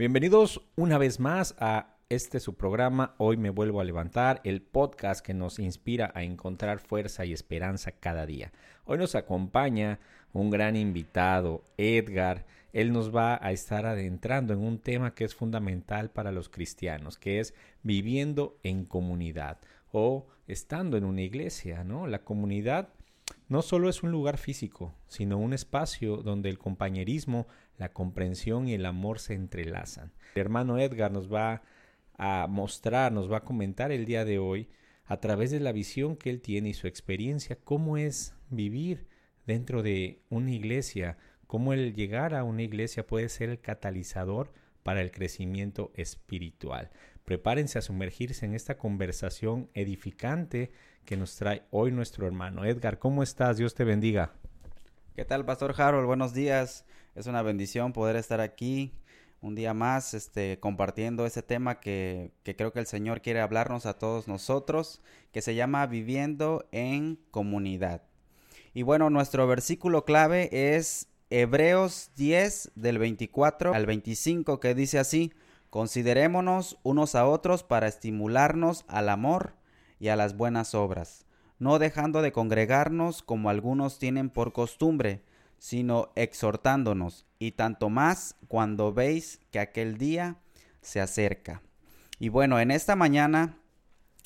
Bienvenidos una vez más a este su programa Hoy me vuelvo a levantar, el podcast que nos inspira a encontrar fuerza y esperanza cada día. Hoy nos acompaña un gran invitado, Edgar. Él nos va a estar adentrando en un tema que es fundamental para los cristianos, que es viviendo en comunidad o estando en una iglesia, ¿no? La comunidad no solo es un lugar físico, sino un espacio donde el compañerismo, la comprensión y el amor se entrelazan. El hermano Edgar nos va a mostrar, nos va a comentar el día de hoy, a través de la visión que él tiene y su experiencia, cómo es vivir dentro de una iglesia, cómo el llegar a una iglesia puede ser el catalizador para el crecimiento espiritual. Prepárense a sumergirse en esta conversación edificante que nos trae hoy nuestro hermano. Edgar, ¿cómo estás? Dios te bendiga. ¿Qué tal, Pastor Harold? Buenos días. Es una bendición poder estar aquí un día más este, compartiendo ese tema que, que creo que el Señor quiere hablarnos a todos nosotros, que se llama Viviendo en Comunidad. Y bueno, nuestro versículo clave es Hebreos 10 del 24 al 25 que dice así, considerémonos unos a otros para estimularnos al amor y a las buenas obras, no dejando de congregarnos como algunos tienen por costumbre, sino exhortándonos, y tanto más cuando veis que aquel día se acerca. Y bueno, en esta mañana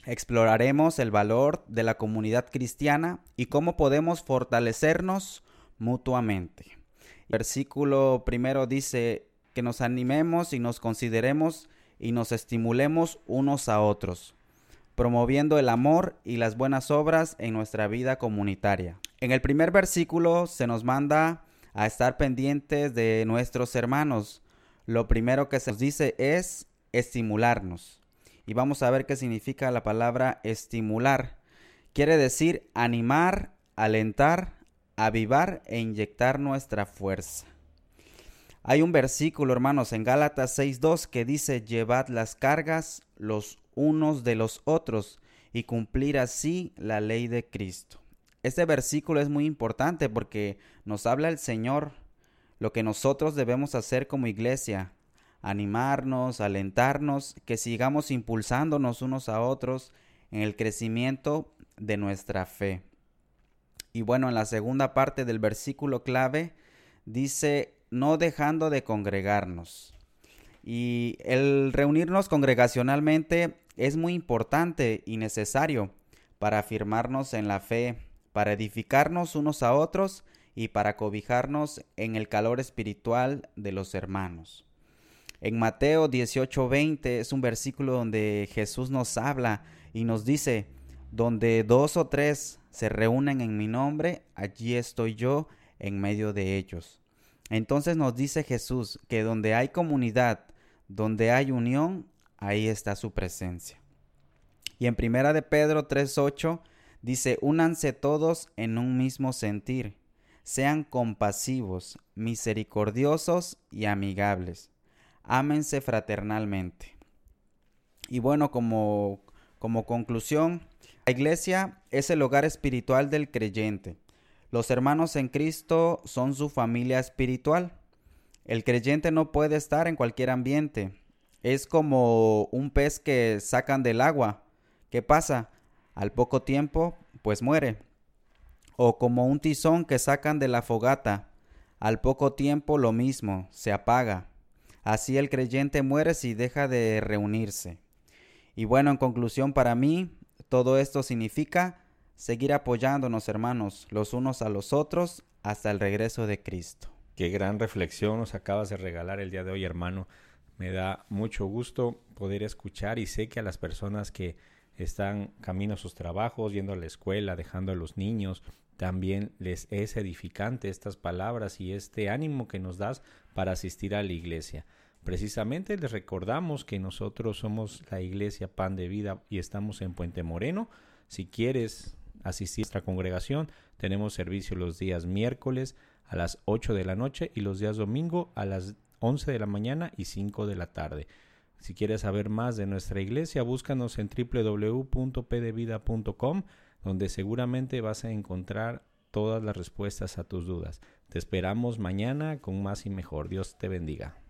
exploraremos el valor de la comunidad cristiana y cómo podemos fortalecernos mutuamente. El versículo primero dice que nos animemos y nos consideremos y nos estimulemos unos a otros promoviendo el amor y las buenas obras en nuestra vida comunitaria. En el primer versículo se nos manda a estar pendientes de nuestros hermanos. Lo primero que se nos dice es estimularnos. Y vamos a ver qué significa la palabra estimular. Quiere decir animar, alentar, avivar e inyectar nuestra fuerza. Hay un versículo, hermanos, en Gálatas 6.2 que dice, llevad las cargas los unos de los otros y cumplir así la ley de Cristo. Este versículo es muy importante porque nos habla el Señor lo que nosotros debemos hacer como iglesia, animarnos, alentarnos, que sigamos impulsándonos unos a otros en el crecimiento de nuestra fe. Y bueno, en la segunda parte del versículo clave dice, no dejando de congregarnos. Y el reunirnos congregacionalmente es muy importante y necesario para afirmarnos en la fe, para edificarnos unos a otros y para cobijarnos en el calor espiritual de los hermanos. En Mateo 18:20 es un versículo donde Jesús nos habla y nos dice, donde dos o tres se reúnen en mi nombre, allí estoy yo en medio de ellos. Entonces nos dice Jesús que donde hay comunidad, donde hay unión, ahí está su presencia. Y en primera de Pedro 3:8 dice, "Únanse todos en un mismo sentir, sean compasivos, misericordiosos y amigables. Ámense fraternalmente." Y bueno, como como conclusión, la iglesia es el hogar espiritual del creyente. Los hermanos en Cristo son su familia espiritual. El creyente no puede estar en cualquier ambiente. Es como un pez que sacan del agua. ¿Qué pasa? Al poco tiempo, pues muere. O como un tizón que sacan de la fogata. Al poco tiempo lo mismo, se apaga. Así el creyente muere si deja de reunirse. Y bueno, en conclusión para mí, todo esto significa seguir apoyándonos, hermanos, los unos a los otros hasta el regreso de Cristo. Qué gran reflexión nos acabas de regalar el día de hoy, hermano. Me da mucho gusto poder escuchar y sé que a las personas que están camino a sus trabajos, yendo a la escuela, dejando a los niños, también les es edificante estas palabras y este ánimo que nos das para asistir a la iglesia. Precisamente les recordamos que nosotros somos la iglesia Pan de Vida y estamos en Puente Moreno. Si quieres asistir a nuestra congregación, tenemos servicio los días miércoles a las 8 de la noche y los días domingo a las 11 de la mañana y 5 de la tarde. Si quieres saber más de nuestra iglesia, búscanos en www.pdevida.com, donde seguramente vas a encontrar todas las respuestas a tus dudas. Te esperamos mañana con más y mejor. Dios te bendiga.